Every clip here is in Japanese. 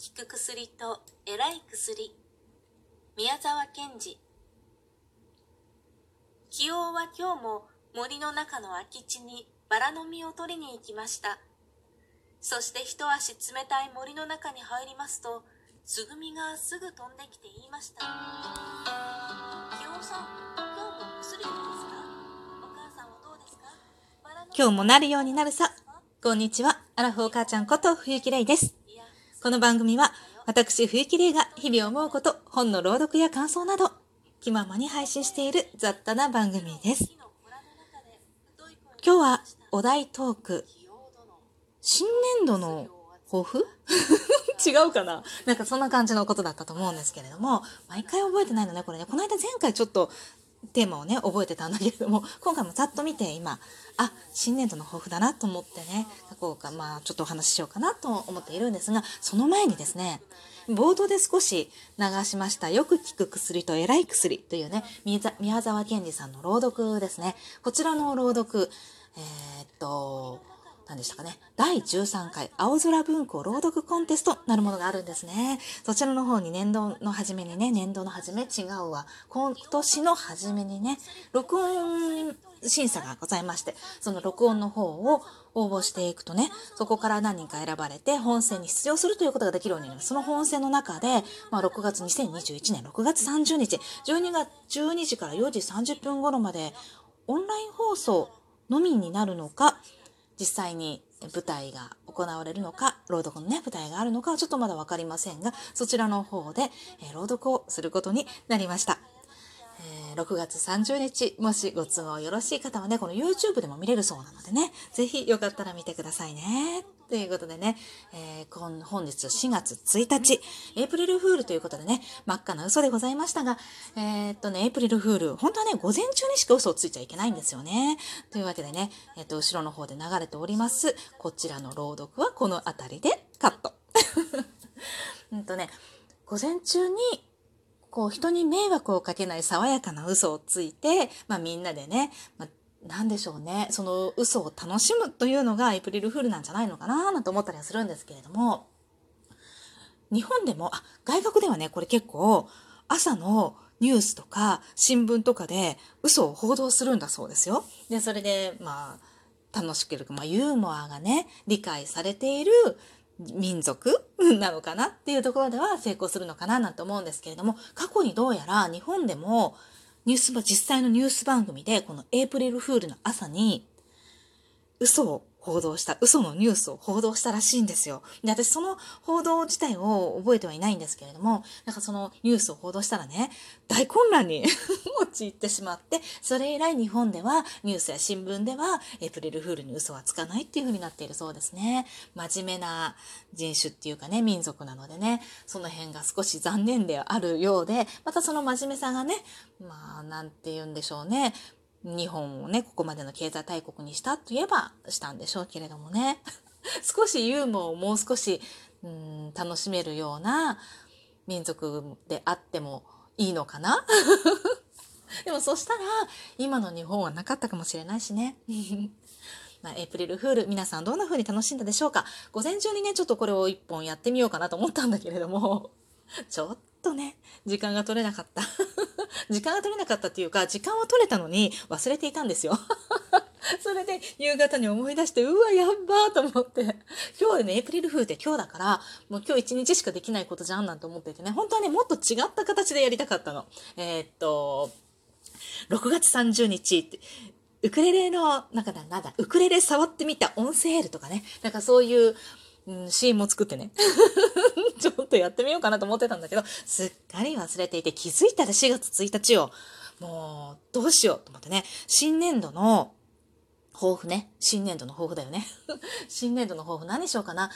効く薬と偉い薬宮沢賢治清王は今日も森の中の空き地にバラの実を取りに行きましたそして一足冷たい森の中に入りますとつぐみがすぐ飛んできて言いました清王さん今日も薬いるんですか？お母さんはどうですか？今日もなるようになるさ。こんにちは。アラフォー母ちゃんこと冬木玲です。この番組は、私冬木玲が日々思うこと、本の朗読や感想など、気ままに配信している雑多な番組です。今日はお題トーク、新年度の抱負？違うかな？なんかそんな感じのことだったと思うんですけれども、毎回覚えてないのね、これね。この間前回ちょっとテーマをね、覚えてたんだけれども、今回もざっと見て今、あ、新年度の抱負だなと思ってね、書こうか、まあちょっとお話ししようかなと思っているんですが、その前にですね、冒頭で少し流しました、よく効く薬と偉い薬というね、宮沢賢治さんの朗読ですね。こちらの朗読、えーっと、何でしたかね。第13回青空文庫朗読コンテストなるものがあるんですね。そちらの方に年度の初めにね、年度の初め違うわ。今年の初めにね、録音審査がございまして、その録音の方を応募していくとね、そこから何人か選ばれて本戦に出場するということができるようになります。その本戦の中で、まあ6月2021年6月30日、12月12時から4時30分頃までオンライン放送のみになるのか、実際に舞台が行われるのか、朗読のね、舞台があるのかはちょっとまだわかりませんが、そちらの方で、え朗読をすることになりました。えー6月30日、もしご都合よろしい方はね、この YouTube でも見れるそうなのでね、ぜひよかったら見てくださいね。ということでね、えー今本日4月1日、エイプリルフールということでね、真っ赤な嘘でございましたが、えーっとね、エイプリルフール、本当はね、午前中にしか嘘をついちゃいけないんですよね。というわけでね、えーっと、後ろの方で流れております、こちらの朗読はこの辺りでカット。うんとね、午前中にこう人に迷惑をかけない爽やかな嘘をついて、まあみんなでね、まあなんでしょうね、その嘘を楽しむというのがエイプリルフールなんじゃないのかななんて思ったりはするんですけれども、日本でも、あ、外国ではね、これ結構朝のニュースとか新聞とかで嘘を報道するんだそうですよ。で、それで、まあ、楽しく、まあ、ユーモアがね、理解されている民族 なのかなっていうところでは成功するのかななんて思うんですけれども、過去にどうやら日本でもニュースば、実際のニュース番組でこのエイプリルフールの朝に嘘を報道した、嘘のニュースを報道したらしいんですよ。で、私その報道自体を覚えてはいないんですけれども、なんかそのニュースを報道したらね、大混乱に 陥ってしまって、それ以来日本ではニュースや新聞ではエプリルフールに嘘はつかないっていう風になっているそうですね。真面目な人種っていうかね、民族なのでね、その辺が少し残念であるようで、またその真面目さがね、まあ、なんて言うんでしょうね。日本をね、ここまでの経済大国にしたといえばしたんでしょうけれどもね。少しユーモアをもう少し、うん、楽しめるような民族であってもいいのかな？でもそしたら、今の日本はなかったかもしれないしね。まあ、エイプリルフール、皆さんどんな風に楽しんだでしょうか？午前中にね、ちょっとこれを一本やってみようかなと思ったんだけれども、ちょっとね、時間が取れなかった。時間が取れなかったっていうか、時間は取れたのに忘れていたんですよ。それで夕方に思い出して、うわ、やっばーと思って。今日でね、エイプリルフールって今日だから、もう今日一日しかできないことじゃんなんて思っててね、本当はね、もっと違った形でやりたかったの。えーっと、6月30日って、ウクレレの、なんかな、なんだ、ウクレレ触ってみた音声エールとかね、なんかそういう、うん、シーンも作ってね。ちょっとやってみようかなと思ってたんだけど、すっかり忘れていて、気づいたら4月1日よ。もう、どうしようと思ってね、新年度の抱負ね。新年度の抱負だよね。新年度の抱負何しようかな。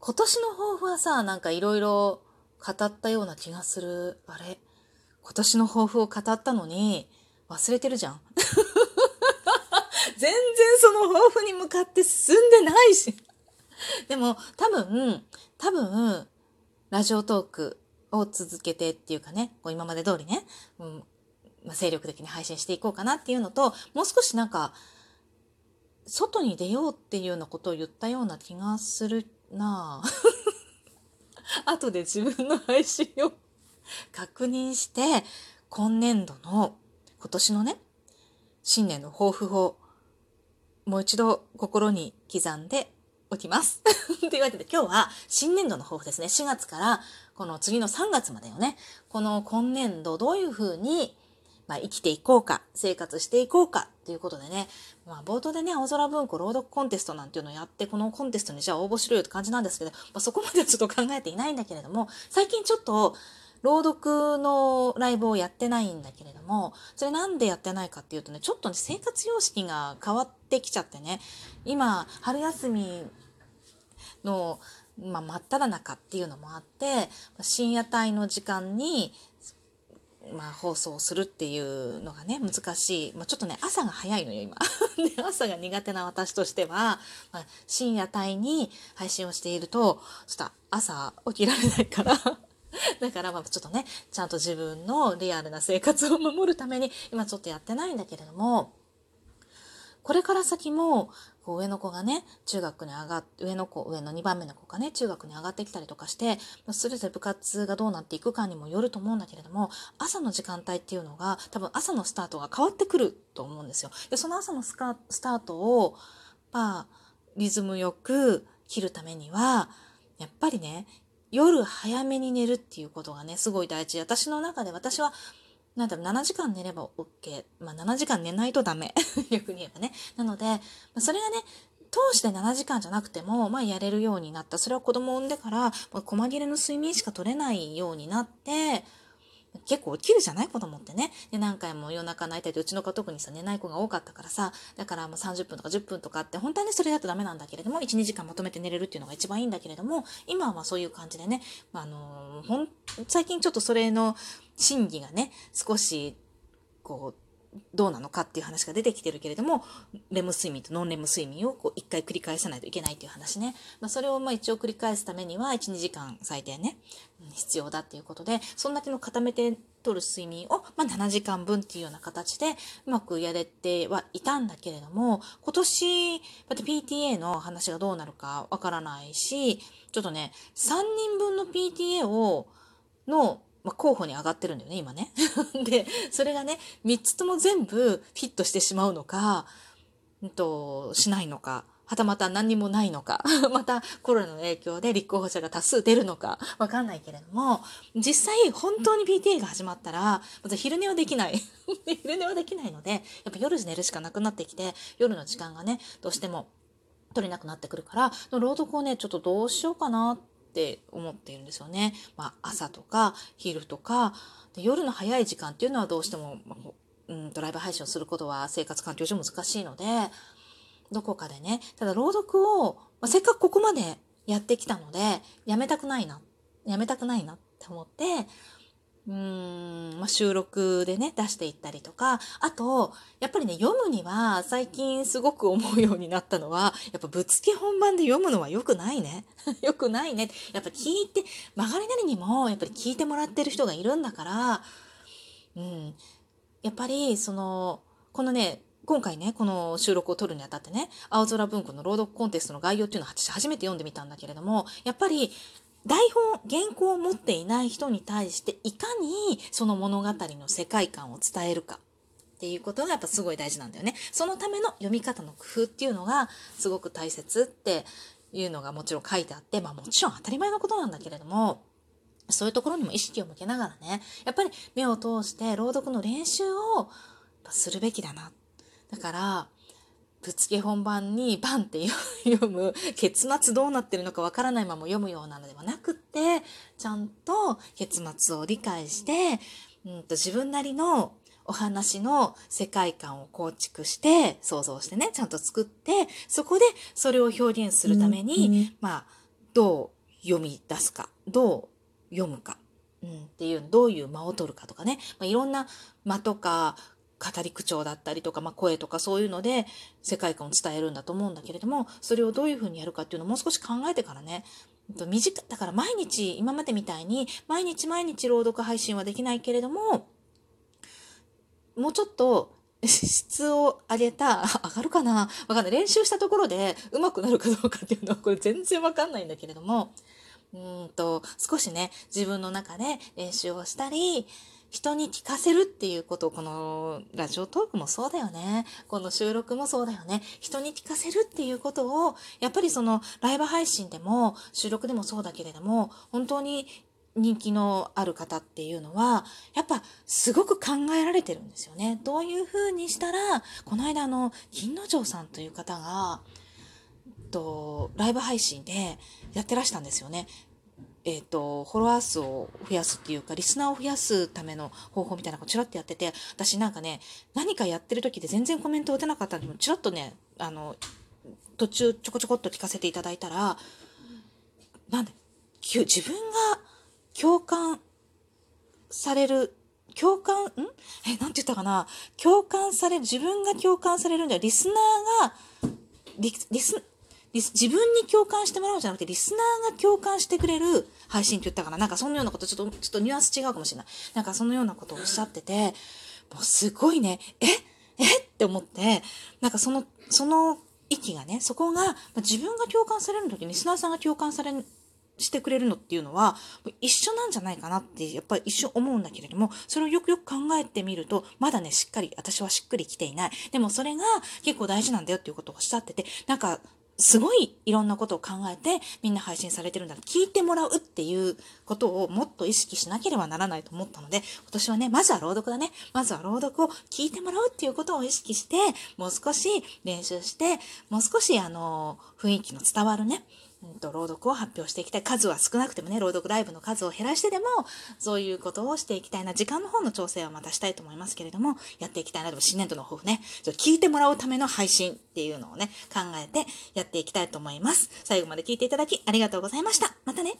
今年の抱負はさ、なんかいろいろ語ったような気がする。あれ？今年の抱負を語ったのに、忘れてるじゃん。全然その抱負に向かって進んでないし。でも多分、多分、ラジオトークを続けてっていうかね、こう今まで通りね、うんまあ、精力的に配信していこうかなっていうのと、もう少しなんか、外に出ようっていうようなことを言ったような気がするな。ぁ 後で自分の配信を 確認して今年度の今年のね新年の抱負をもう一度心に刻んでおきます。というわけで今日は新年度の抱負ですね。4月からこの次の3月までよね。この今年度どういうふうにまあ、生きていこうか、生活していこうかっていうことでね、まあ、冒頭でね、青空文庫朗読コンテストなんていうのをやって、このコンテストにじゃあ応募しろよって感じなんですけど、まあ、そこまではちょっと考えていないんだけれども、最近ちょっと、朗読のライブをやってないんだけれども、それなんでやってないかっていうとね、ちょっとね、生活様式が変わってきちゃってね、今、春休みの、まあ、真っ只中っていうのもあって、深夜帯の時間に、まあ、放送するっていうのがね、難しい。まあ、ちょっとね、朝が早いのよ、今。で、朝が苦手な私としては、まあ、深夜帯に配信をしていると、ちょっと朝起きられないから だから、まあ、ちょっとね、ちゃんと自分のリアルな生活を守るために、今ちょっとやってないんだけれども、これから先も、こう上の子がね、中学に上がっ、上の子、上の2番目の子がね、中学に上がってきたりとかして、それぞれ部活がどうなっていくかにもよると思うんだけれども、朝の時間帯っていうのが、多分朝のスタートが変わってくると思うんですよ。で、その朝のスカスタートを、まあ、リズムよく切るためには、やっぱりね、夜早めに寝るっていうことがね、すごい大事。私の中で私はなんだろう、7時間寝れば OK。まあ、7時間寝ないとダメ。逆に言えばね。なので、それがね、通して7時間じゃなくても、まあ、やれるようになった。それは子供を産んでから、まあ、細切れの睡眠しか取れないようになって、結構起きるじゃない？子供ってね。で、何回も夜中泣いたり、うちの子特にさ、寝ない子が多かったからさ、だからもう30分とか10分とかって、本当はね、それだとダメなんだけれども、1、2時間まとめて寝れるっていうのが一番いいんだけれども、今はそういう感じでね、あのー、ほん、最近ちょっとそれの真偽がね、少し、こう、どうなのかっていう話が出てきてるけれども、レム睡眠とノンレム睡眠をこう一回繰り返さないといけないっていう話ね。まあ、それをまあ一応繰り返すためには1、2時間最低ね、必要だっていうことで、そんだけの固めて取る睡眠を、まあ、7時間分っていうような形でうまくやれてはいたんだけれども、今年、また PTA の話がどうなるかわからないし、ちょっとね、3人分の PTA を、のまあ、候補に上がってるんだよね、今ね。で、それがね、3つとも全部フィットしてしまうのか、うんと、しないのか、はたまた何にもないのか、またコロナの影響で立候補者が多数出るのか、わかんないけれども、実際本当に PTA が始まったら、まず昼寝はできない。昼寝はできないので、やっぱ夜寝るしかなくなってきて、夜の時間がね、どうしても取れなくなってくるから、朗読をね、ちょっとどうしようかなって、思っているんですよね。まあ、朝とか昼とかで夜の早い時間っていうのはどうしても、まあ、うんドライブ配信をすることは生活環境上難しいのでどこかでねただ朗読を、まあ、せっかくここまでやってきたのでやめたくないなやめたくないなって思ってうーん、まあ、収録でね、出していったりとか、あと、やっぱりね、読むには、最近すごく思うようになったのは、やっぱぶつけ本番で読むのは良くないね。良くないね。やっぱ聞いて、曲がりなりにも、やっぱり聞いてもらってる人がいるんだから、うん。やっぱり、その、このね、今回ね、この収録を撮るにあたってね、青空文庫の朗読コンテストの概要っていうのを私初めて読んでみたんだけれども、やっぱり台本、原稿を持っていない人に対していかにその物語の世界観を伝えるかっていうことがやっぱすごい大事なんだよね。そのための読み方の工夫っていうのがすごく大切っていうのがもちろん書いてあって、まあもちろん当たり前のことなんだけれども、そういうところにも意識を向けながらね、やっぱり目を通して朗読の練習をするべきだなって。だから、ぶつけ本番にバンって読む結末どうなってるのかわからないまま読むようなのではなくってちゃんと結末を理解して、うんと自分なりのお話の世界観を構築して想像してねちゃんと作ってそこでそれを表現するために、うんうん、まあどう読み出すかどう読むか、うん、っていうどういう間を取るかとかね、まあ、いろんな間とか語り口調だったりとか、まあ、声とかそういうので世界観を伝えるんだと思うんだけれどもそれをどういうふうにやるかっていうのをもう少し考えてからね短だから毎日今までみたいに毎日毎日朗読配信はできないけれどももうちょっと質を上げた、上がるかなわかんない。練習したところで上手くなるかどうかっていうのはこれ全然わかんないんだけれども、うんと、少しね、自分の中で練習をしたり、人に聞かせるっていうことを、このラジオトークもそうだよね。この収録もそうだよね。人に聞かせるっていうことを、やっぱりそのライブ配信でも収録でもそうだけれども、本当に人気のある方っていうのは、やっぱすごく考えられてるんですよね。どういう風にしたら、この間あの、金之丞さんという方が、と、ライブ配信でやってらしたんですよね。えっ、ー、と、フォロワー数を増やすっていうか、リスナーを増やすための方法みたいなのをちらっとやってて、私なんかね、何かやってる時で全然コメント打てなかったんで、ちらっとね、あの、途中ちょこちょこっと聞かせていただいたら、なんで、自分が共感される、共感、ん？え、なんて言ったかな？共感される、自分が共感されるんじゃ、リスナーが、リリス、自分に共感してもらうじゃなくて、リスナーが共感してくれる配信って言ったかななんかそのようなこと、ちょっと、ちょっとニュアンス違うかもしれない。なんかそのようなことをおっしゃってて、もうすごいね、え？え？って思って、なんかその、その息がね、そこが、自分が共感される時にリスナーさんが共感され、してくれるのっていうのは、一緒なんじゃないかなって、やっぱり一瞬思うんだけれども、それをよくよく考えてみると、まだね、しっかり、私はしっくりきていない。でもそれが結構大事なんだよっていうことをおっしゃってて、なんか、すごいいろんなことを考えてみんな配信されてるんだ。聞いてもらうっていうことをもっと意識しなければならないと思ったので、今年はね、まずは朗読だね。まずは朗読を聞いてもらうっていうことを意識して、もう少し練習して、もう少しあの、雰囲気の伝わるね、うんと、朗読を発表していきたい。数は少なくてもね、朗読ライブの数を減らしてでも、そういうことをしていきたいな。時間の方の調整はまたしたいと思いますけれども、やっていきたいな。でも新年度の抱負ね、聞いてもらうための配信っていうのをね、考えてやっていきたいと思います。最後まで聞いていただきありがとうございました。またね。